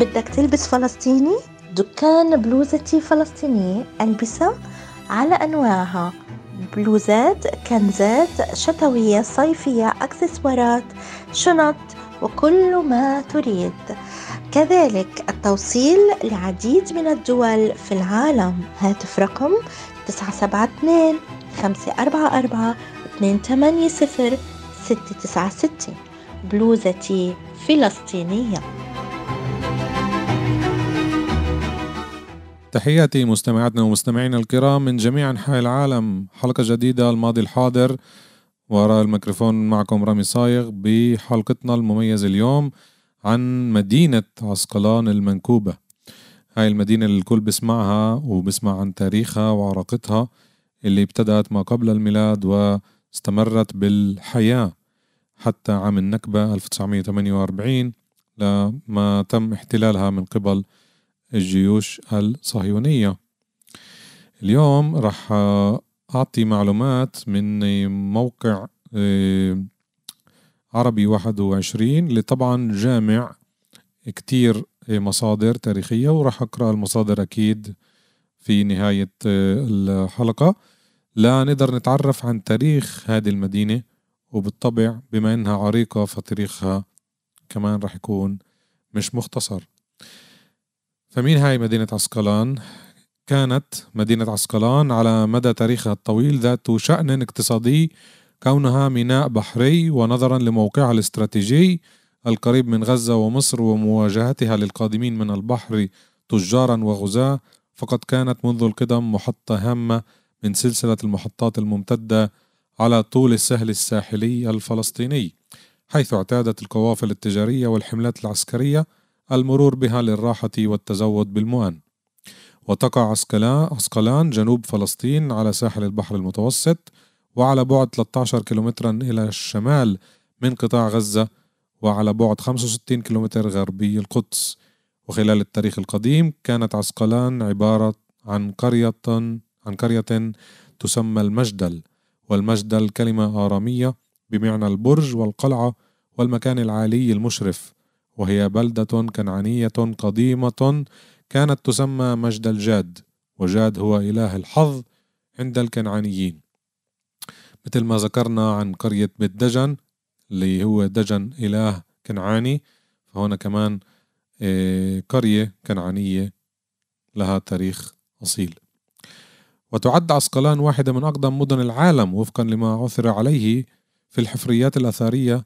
بدك تلبس فلسطيني؟ دكان بلوزتي فلسطينية ألبسة على أنواعها. بلوزات كنزات شتوية صيفية أكسسوارات شنط وكل ما تريد. كذلك التوصيل لعديد من الدول في العالم. هاتف رقم 972 544 280 696 بلوزتي فلسطينية. تحياتي مستمعاتنا ومستمعينا الكرام من جميع أنحاء العالم. حلقة جديدة الماضي الحاضر. وراء الميكروفون معكم رامي صايغ بحلقتنا المميزة اليوم عن مدينة عسقلان المنكوبة. هاي المدينة اللي الكل بسمعها وبسمع عن تاريخها وعراقتها اللي ابتدأت ما قبل الميلاد واستمرت بالحياة حتى عام النكبة 1948 لما تم احتلالها من قبل الجيوش الصهيونية. اليوم راح أعطي معلومات من موقع آه، عربي 21 اللي طبعا جامع كتير مصادر تاريخية وراح أقرأ المصادر أكيد في نهاية آه، الحلقة. لا نقدر نتعرف عن تاريخ هذه المدينة وبالطبع بما إنها عريقة فتاريخها كمان راح يكون مش مختصر. فمين هاي مدينة عسقلان؟ كانت مدينة عسقلان على مدى تاريخها الطويل ذات شأن اقتصادي كونها ميناء بحري ونظرا لموقعها الاستراتيجي القريب من غزة ومصر ومواجهتها للقادمين من البحر تجارا وغزاة فقد كانت منذ القدم محطة هامة من سلسلة المحطات الممتدة على طول السهل الساحلي الفلسطيني حيث اعتادت القوافل التجارية والحملات العسكرية المرور بها للراحة والتزود بالمؤن. وتقع عسقلان جنوب فلسطين على ساحل البحر المتوسط وعلى بعد 13 كيلومترا إلى الشمال من قطاع غزة وعلى بعد 65 كيلومتر غربي القدس. وخلال التاريخ القديم كانت عسقلان عبارة عن قرية عن قرية تسمى المجدل. والمجدل كلمة آرامية بمعنى البرج والقلعة والمكان العالي المشرف. وهي بلدة كنعانية قديمة كانت تسمى مجد الجاد وجاد هو إله الحظ عند الكنعانيين. مثل ما ذكرنا عن قرية بيت دجن اللي هو دجن إله كنعاني فهنا كمان آه، قرية كنعانية لها تاريخ أصيل. وتعد عسقلان واحدة من أقدم مدن العالم وفقا لما عثر عليه في الحفريات الأثرية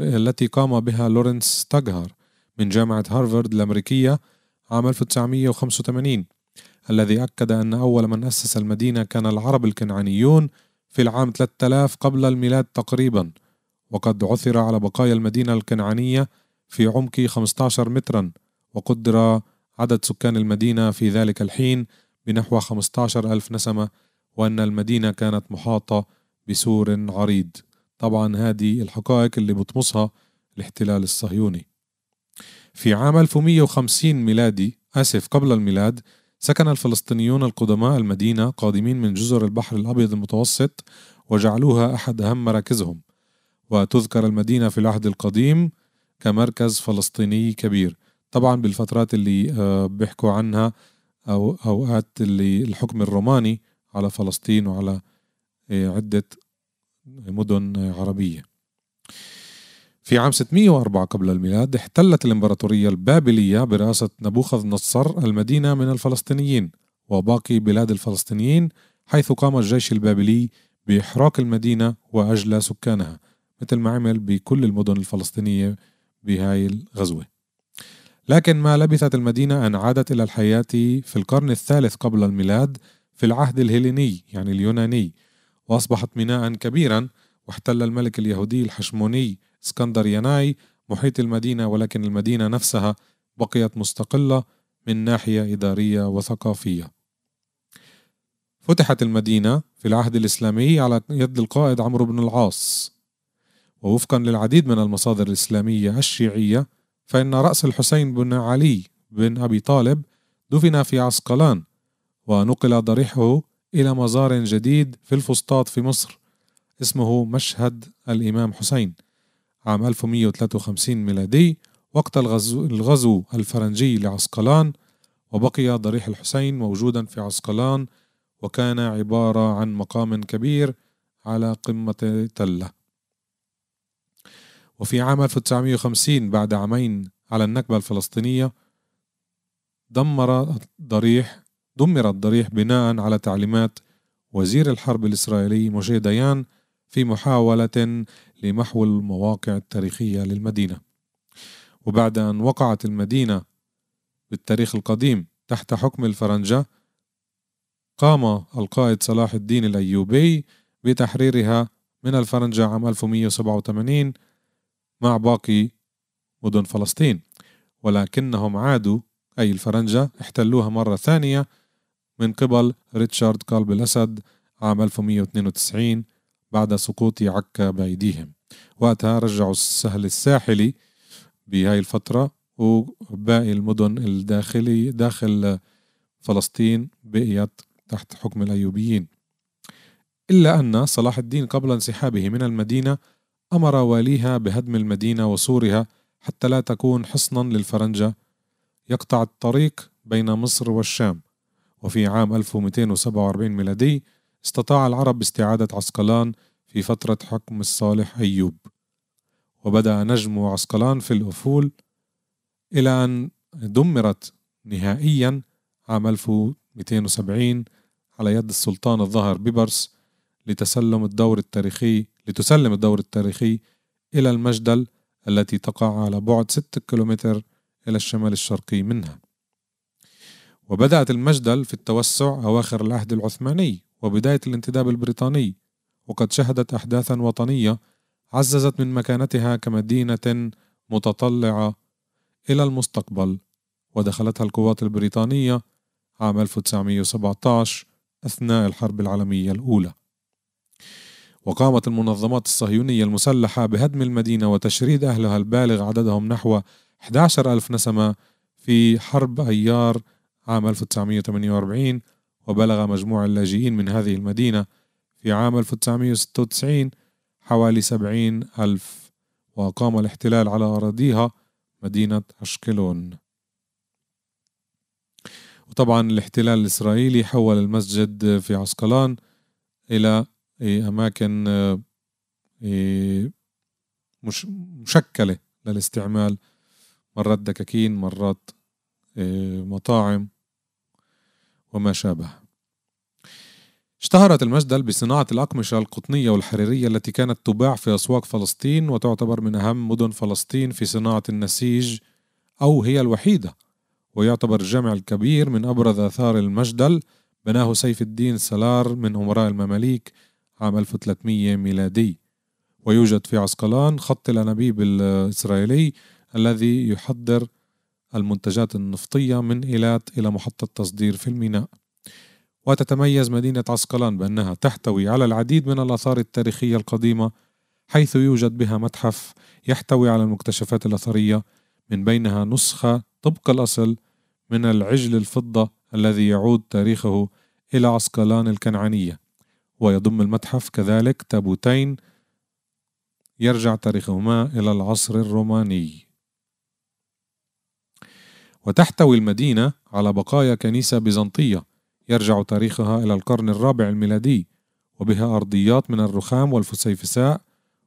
التي قام بها لورنس تاجهر من جامعة هارفارد الأمريكية عام 1985 الذي أكد أن أول من أسس المدينة كان العرب الكنعانيون في العام 3000 قبل الميلاد تقريبا وقد عثر على بقايا المدينة الكنعانية في عمق 15 مترا وقدر عدد سكان المدينة في ذلك الحين بنحو 15 ألف نسمة وأن المدينة كانت محاطة بسور عريض. طبعا هذه الحقائق اللي بطمسها الاحتلال الصهيوني. في عام 1150 ميلادي آسف قبل الميلاد سكن الفلسطينيون القدماء المدينة قادمين من جزر البحر الأبيض المتوسط وجعلوها أحد أهم مراكزهم. وتذكر المدينة في العهد القديم كمركز فلسطيني كبير. طبعا بالفترات اللي آه، بيحكوا عنها أو أوقات اللي الحكم الروماني على فلسطين وعلى آه، عدة مدن عربية. في عام 604 قبل الميلاد احتلت الإمبراطورية البابلية برئاسة نبوخذ نصر المدينة من الفلسطينيين وباقي بلاد الفلسطينيين حيث قام الجيش البابلي بإحراق المدينة وأجلى سكانها مثل ما عمل بكل المدن الفلسطينية بهاي الغزوة. لكن ما لبثت المدينة أن عادت إلى الحياة في القرن الثالث قبل الميلاد في العهد الهيليني يعني اليوناني وأصبحت ميناء كبيرا واحتل الملك اليهودي الحشموني اسكندر يناي محيط المدينة ولكن المدينة نفسها بقيت مستقلة من ناحية إدارية وثقافية. فتحت المدينة في العهد الإسلامي على يد القائد عمرو بن العاص. ووفقا للعديد من المصادر الإسلامية الشيعية فإن رأس الحسين بن علي بن أبي طالب دفن في عسقلان ونقل ضريحه إلى مزار جديد في الفسطاط في مصر. اسمه مشهد الإمام حسين عام 1153 ميلادي وقت الغزو, الغزو الفرنجي لعسقلان وبقي ضريح الحسين موجودا في عسقلان وكان عبارة عن مقام كبير على قمة تلة. وفي عام 1950 بعد عامين على النكبة الفلسطينية دمر ضريح دمر الضريح بناء على تعليمات وزير الحرب الإسرائيلي موشي ديان في محاولة لمحو المواقع التاريخية للمدينة. وبعد أن وقعت المدينة بالتاريخ القديم تحت حكم الفرنجة قام القائد صلاح الدين الأيوبي بتحريرها من الفرنجة عام 1187 مع باقي مدن فلسطين. ولكنهم عادوا أي الفرنجة احتلوها مرة ثانية من قبل ريتشارد قلب الأسد عام 1192 بعد سقوط عكا بأيديهم. وقتها رجعوا السهل الساحلي بهاي الفترة وباقي المدن الداخلي داخل فلسطين بقيت تحت حكم الأيوبيين. إلا أن صلاح الدين قبل انسحابه من المدينة أمر واليها بهدم المدينة وسورها حتى لا تكون حصنا للفرنجة. يقطع الطريق بين مصر والشام. وفي عام 1247 ميلادي استطاع العرب استعادة عسقلان في فترة حكم الصالح أيوب. وبدأ نجم عسقلان في الأفول إلى أن دمرت نهائيا عام 1270 على يد السلطان الظاهر بيبرس لتسلم الدور التاريخي لتسلم الدور التاريخي إلى المجدل التي تقع على بعد 6 كيلومتر إلى الشمال الشرقي منها. وبدأت المجدل في التوسع أواخر العهد العثماني وبداية الانتداب البريطاني وقد شهدت أحداثا وطنية عززت من مكانتها كمدينة متطلعة إلى المستقبل ودخلتها القوات البريطانية عام 1917 أثناء الحرب العالمية الأولى. وقامت المنظمات الصهيونية المسلحة بهدم المدينة وتشريد أهلها البالغ عددهم نحو 11 ألف نسمة في حرب أيار عام 1948 وبلغ مجموع اللاجئين من هذه المدينة في عام 1996 حوالي 70 ألف وقام الاحتلال على أراضيها مدينة أشكلون. وطبعا الاحتلال الإسرائيلي حول المسجد في عسقلان إلى أماكن مش مشكلة للاستعمال. مرات دكاكين مرات مطاعم. وما شابه. اشتهرت المجدل بصناعة الأقمشة القطنية والحريرية التي كانت تباع في أسواق فلسطين وتعتبر من أهم مدن فلسطين في صناعة النسيج أو هي الوحيدة ويعتبر الجامع الكبير من أبرز آثار المجدل بناه سيف الدين سلار من أمراء المماليك عام 1300 ميلادي. ويوجد في عسقلان خط الأنابيب الإسرائيلي الذي يحضر المنتجات النفطية من إيلات إلى محطة تصدير في الميناء. وتتميز مدينة عسقلان بأنها تحتوي على العديد من الآثار التاريخية القديمة حيث يوجد بها متحف يحتوي على المكتشفات الأثرية من بينها نسخة طبق الأصل من العجل الفضة الذي يعود تاريخه إلى عسقلان الكنعانية. ويضم المتحف كذلك تابوتين يرجع تاريخهما إلى العصر الروماني. وتحتوي المدينة على بقايا كنيسة بيزنطية يرجع تاريخها إلى القرن الرابع الميلادي وبها أرضيات من الرخام والفسيفساء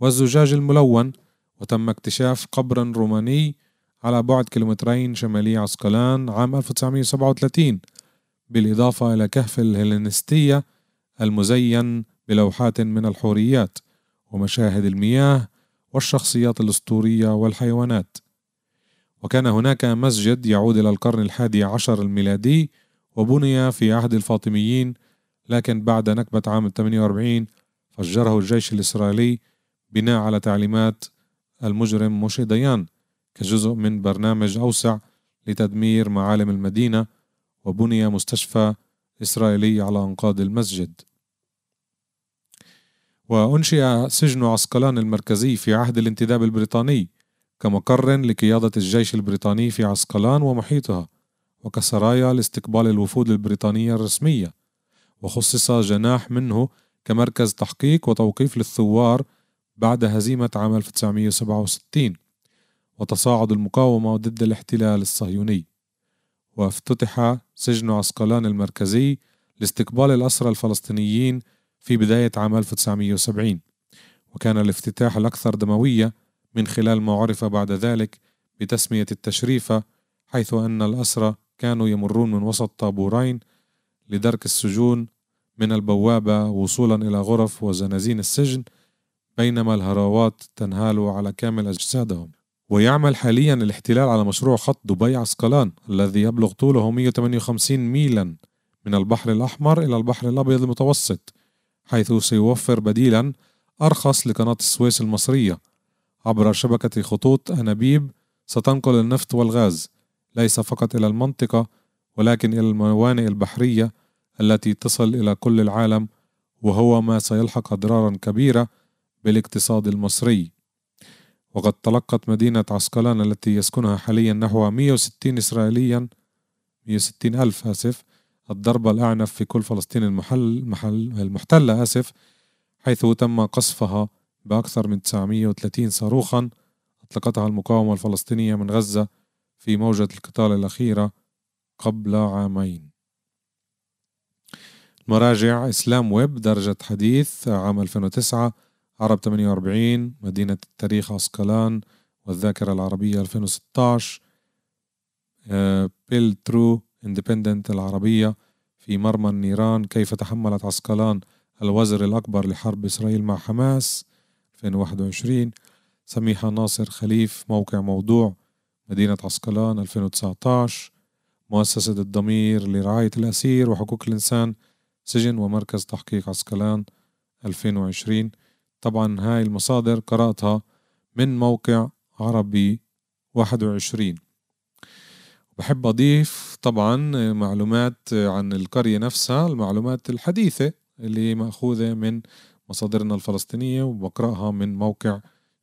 والزجاج الملون وتم اكتشاف قبر روماني على بعد كيلومترين شمالي عسقلان عام 1937 بالإضافة إلى كهف الهلينستية المزين بلوحات من الحوريات ومشاهد المياه والشخصيات الأسطورية والحيوانات. وكان هناك مسجد يعود إلى القرن الحادي عشر الميلادي وبني في عهد الفاطميين لكن بعد نكبة عام 48 فجره الجيش الإسرائيلي بناء على تعليمات المجرم موشي ديان كجزء من برنامج أوسع لتدمير معالم المدينة وبني مستشفى إسرائيلي على أنقاض المسجد. وأنشئ سجن عسقلان المركزي في عهد الانتداب البريطاني كمقر لقيادة الجيش البريطاني في عسقلان ومحيطها وكسرايا لاستقبال الوفود البريطانية الرسمية وخصص جناح منه كمركز تحقيق وتوقيف للثوار بعد هزيمة عام 1967 وتصاعد المقاومة ضد الاحتلال الصهيوني. وافتتح سجن عسقلان المركزي لاستقبال الأسرى الفلسطينيين في بداية عام 1970 وكان الافتتاح الأكثر دموية من خلال ما عرف بعد ذلك بتسمية التشريفة حيث أن الأسرى كانوا يمرون من وسط طابورين لدرك السجون من البوابة وصولا إلى غرف وزنازين السجن بينما الهراوات تنهال على كامل أجسادهم. ويعمل حاليا الاحتلال على مشروع خط دبي عسقلان الذي يبلغ طوله 158 ميلا من البحر الأحمر إلى البحر الأبيض المتوسط حيث سيوفر بديلا أرخص لقناة السويس المصرية. عبر شبكة خطوط أنابيب ستنقل النفط والغاز ليس فقط إلى المنطقة ولكن إلى الموانئ البحرية التي تصل إلى كل العالم وهو ما سيلحق أضرارا كبيرة بالاقتصاد المصري. وقد تلقت مدينة عسقلان التي يسكنها حاليا نحو 160 إسرائيليا 160 ألف آسف الضربة الأعنف في كل فلسطين المحل محل المحتلة آسف حيث تم قصفها بأكثر من 930 صاروخا أطلقتها المقاومة الفلسطينية من غزة في موجة القتال الأخيرة قبل عامين. مراجع إسلام ويب درجة حديث عام 2009 عرب 48 مدينة التاريخ عسقلان والذاكرة العربية 2016 بيل ترو اندبندنت العربية في مرمى النيران كيف تحملت عسقلان الوزر الأكبر لحرب إسرائيل مع حماس؟ 2021 سميحة ناصر خليف موقع موضوع مدينة عسقلان 2019 مؤسسة الضمير لرعاية الأسير وحقوق الإنسان سجن ومركز تحقيق عسقلان 2020 طبعا هاي المصادر قرأتها من موقع عربي 21 بحب أضيف طبعا معلومات عن القرية نفسها المعلومات الحديثة اللي مأخوذة من مصادرنا الفلسطينية وبقرأها من موقع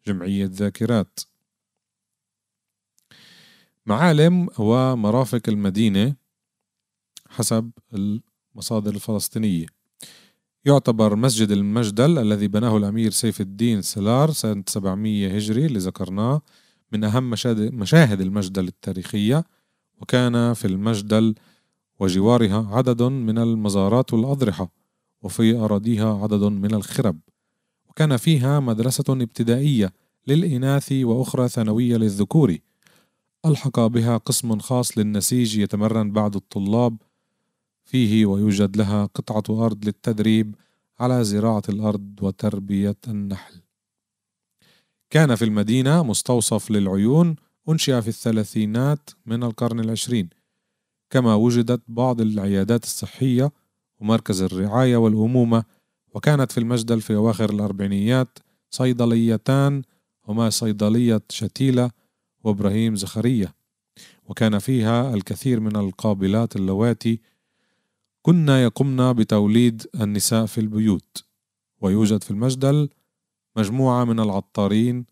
جمعية ذاكرات. معالم ومرافق المدينة حسب المصادر الفلسطينية. يعتبر مسجد المجدل الذي بناه الأمير سيف الدين سلار سنة 700 هجري اللي ذكرناه من أهم مشاهد المجدل التاريخية وكان في المجدل وجوارها عدد من المزارات والأضرحة. وفي أراضيها عدد من الخرب. وكان فيها مدرسة ابتدائية للإناث وأخرى ثانوية للذكور. ألحق بها قسم خاص للنسيج يتمرن بعض الطلاب فيه ويوجد لها قطعة أرض للتدريب على زراعة الأرض وتربية النحل. كان في المدينة مستوصف للعيون أنشئ في الثلاثينات من القرن العشرين، كما وجدت بعض العيادات الصحية ومركز الرعاية والأمومة، وكانت في المجدل في أواخر الأربعينيات صيدليتان هما صيدلية شتيلة وإبراهيم زخرية، وكان فيها الكثير من القابلات اللواتي كنا يقمن بتوليد النساء في البيوت. ويوجد في المجدل مجموعة من العطارين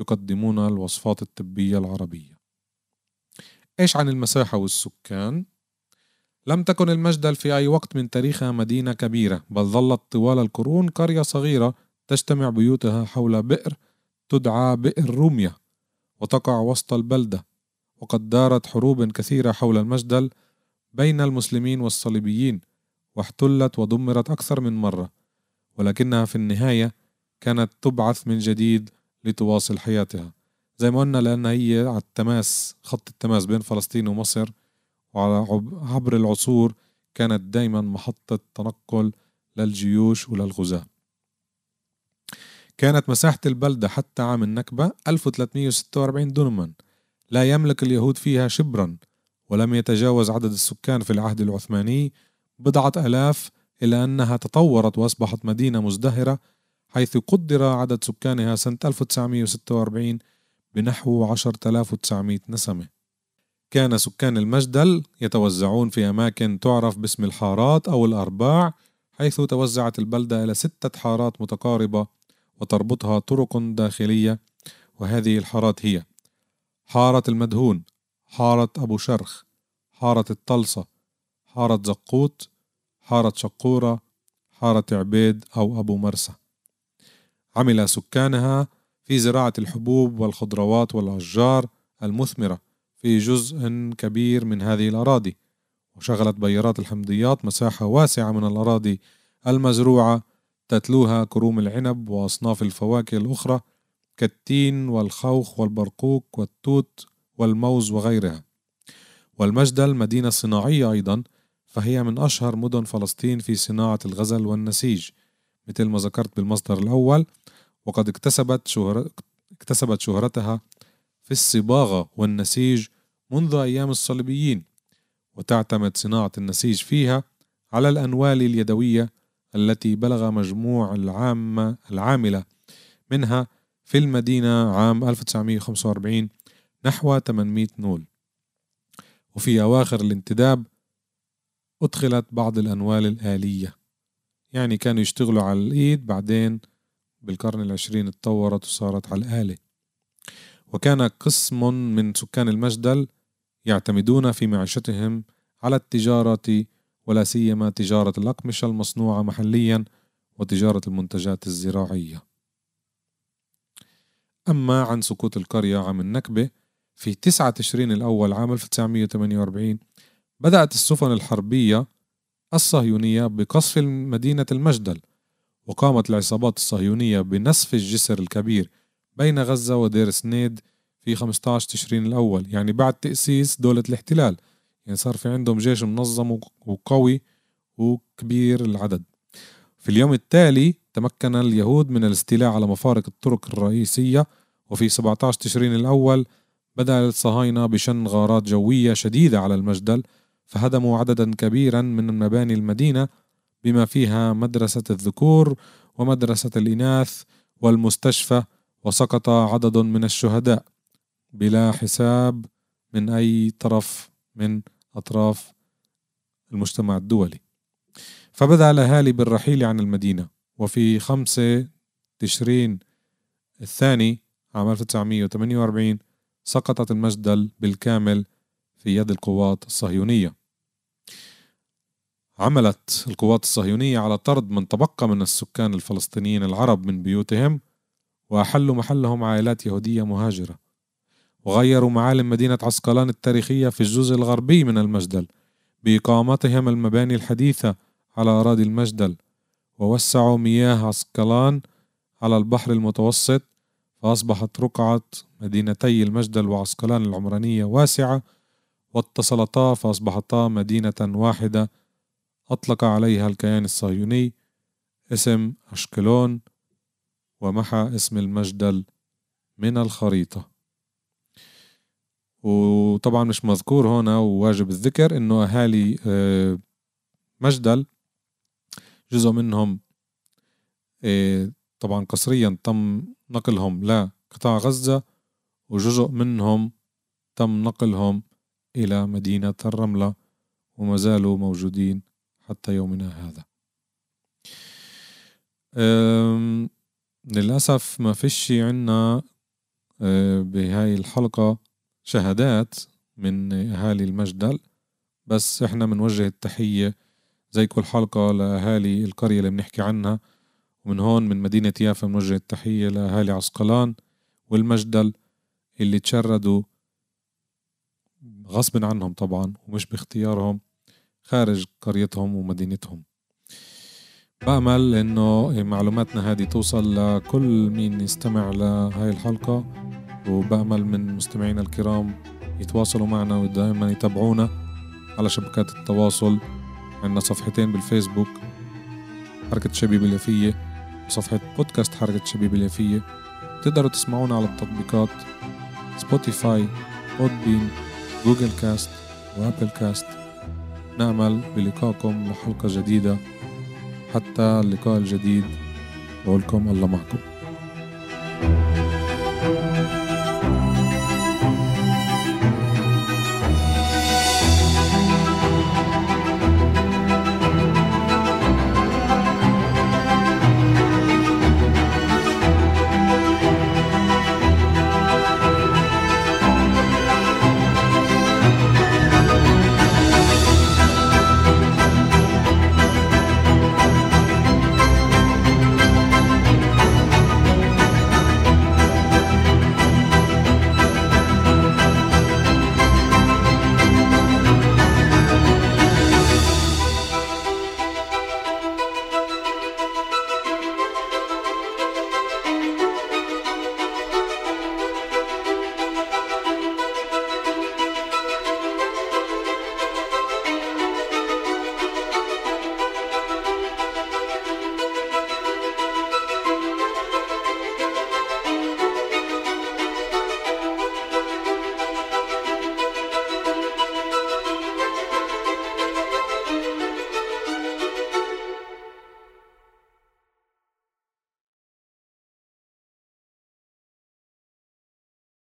يقدمون الوصفات الطبية العربية. إيش عن المساحة والسكان؟ لم تكن المجدل في أي وقت من تاريخها مدينة كبيرة بل ظلت طوال القرون قرية صغيرة تجتمع بيوتها حول بئر تدعى بئر روميا وتقع وسط البلدة وقد دارت حروب كثيرة حول المجدل بين المسلمين والصليبيين واحتلت ودمرت أكثر من مرة ولكنها في النهاية كانت تبعث من جديد لتواصل حياتها زي ما قلنا لأنها هي على التماس خط التماس بين فلسطين ومصر وعلى عبر العصور كانت دايما محطة تنقل للجيوش وللغزاة كانت مساحة البلدة حتى عام النكبة 1346 دنما لا يملك اليهود فيها شبرا ولم يتجاوز عدد السكان في العهد العثماني بضعة آلاف إلى أنها تطورت وأصبحت مدينة مزدهرة حيث قدر عدد سكانها سنة 1946 بنحو 10900 نسمة. كان سكان المجدل يتوزعون في أماكن تعرف باسم الحارات أو الأرباع حيث توزعت البلدة إلى ستة حارات متقاربة وتربطها طرق داخلية وهذه الحارات هي حارة المدهون حارة أبو شرخ حارة الطلسة حارة زقوط حارة شقورة حارة عبيد أو أبو مرسى. عمل سكانها في زراعة الحبوب والخضروات والأشجار المثمرة. في جزء كبير من هذه الأراضي. وشغلت بيارات الحمضيات مساحة واسعة من الأراضي المزروعة تتلوها كروم العنب وأصناف الفواكه الأخرى كالتين والخوخ والبرقوق والتوت والموز وغيرها. والمجدل مدينة صناعية أيضا فهي من أشهر مدن فلسطين في صناعة الغزل والنسيج. مثل ما ذكرت بالمصدر الأول وقد اكتسبت شهر... اكتسبت شهرتها في الصباغة والنسيج منذ أيام الصليبيين وتعتمد صناعة النسيج فيها على الأنوال اليدوية التي بلغ مجموع العامة العاملة منها في المدينة عام 1945 نحو 800 نول. وفي أواخر الانتداب أدخلت بعض الأنوال الآلية. يعني كانوا يشتغلوا على الإيد بعدين بالقرن العشرين اتطورت وصارت على الآلة. وكان قسم من سكان المجدل يعتمدون في معيشتهم على التجارة ولا سيما تجارة الأقمشة المصنوعة محليا وتجارة المنتجات الزراعية. أما عن سقوط القرية عام النكبة في 9 تشرين الأول عام 1948 بدأت السفن الحربية الصهيونية بقصف مدينة المجدل وقامت العصابات الصهيونية بنسف الجسر الكبير بين غزة ودير سنيد في 15 تشرين الأول. يعني بعد تأسيس دولة الاحتلال. يعني صار في عندهم جيش منظم وقوي وكبير العدد. في اليوم التالي تمكن اليهود من الاستيلاء على مفارق الطرق الرئيسية وفي 17 تشرين الأول بدأ الصهاينة بشن غارات جوية شديدة على المجدل فهدموا عددا كبيرا من مباني المدينة بما فيها مدرسة الذكور ومدرسة الإناث والمستشفى وسقط عدد من الشهداء. بلا حساب من أي طرف من أطراف المجتمع الدولي. فبدأ الأهالي بالرحيل عن المدينة وفي خمسة تشرين الثاني عام 1948 سقطت المجدل بالكامل في يد القوات الصهيونية. عملت القوات الصهيونية على طرد من تبقى من السكان الفلسطينيين العرب من بيوتهم وأحلوا محلهم عائلات يهودية مهاجرة. وغيروا معالم مدينة عسقلان التاريخية في الجزء الغربي من المجدل بإقامتهم المباني الحديثة على أراضي المجدل ووسعوا مياه عسقلان على البحر المتوسط فأصبحت رقعة مدينتي المجدل وعسقلان العمرانية واسعة واتصلتا فأصبحتا مدينة واحدة أطلق عليها الكيان الصهيوني اسم أشكلون ومحى اسم المجدل من الخريطة. وطبعا مش مذكور هنا وواجب الذكر إنه أهالي آه، مجدل جزء منهم آه، طبعا قسريا تم نقلهم لقطاع غزة وجزء منهم تم نقلهم إلى مدينة الرملة وما زالوا موجودين حتى يومنا هذا. للأسف ما فيش عنا آه، بهاي الحلقة شهادات من أهالي المجدل بس إحنا بنوجه التحية زي كل حلقة لأهالي القرية اللي بنحكي عنها ومن هون من مدينة يافا بنوجه التحية لأهالي عسقلان والمجدل اللي تشردوا غصب عنهم طبعا ومش باختيارهم خارج قريتهم ومدينتهم. بأمل إنه معلوماتنا هذه توصل لكل مين يستمع لهاي الحلقة. وبأمل من مستمعينا الكرام يتواصلوا معنا ودائما يتابعونا على شبكات التواصل. عندنا صفحتين بالفيسبوك حركة الشبيب اليافية وصفحة بودكاست حركة الشبيب اليافية. تقدروا تسمعونا على التطبيقات Spotify Podbean Google Cast و Apple Cast نأمل بلقائكم لحلقة جديدة. حتى اللقاء الجديد. بقولكم الله معكم.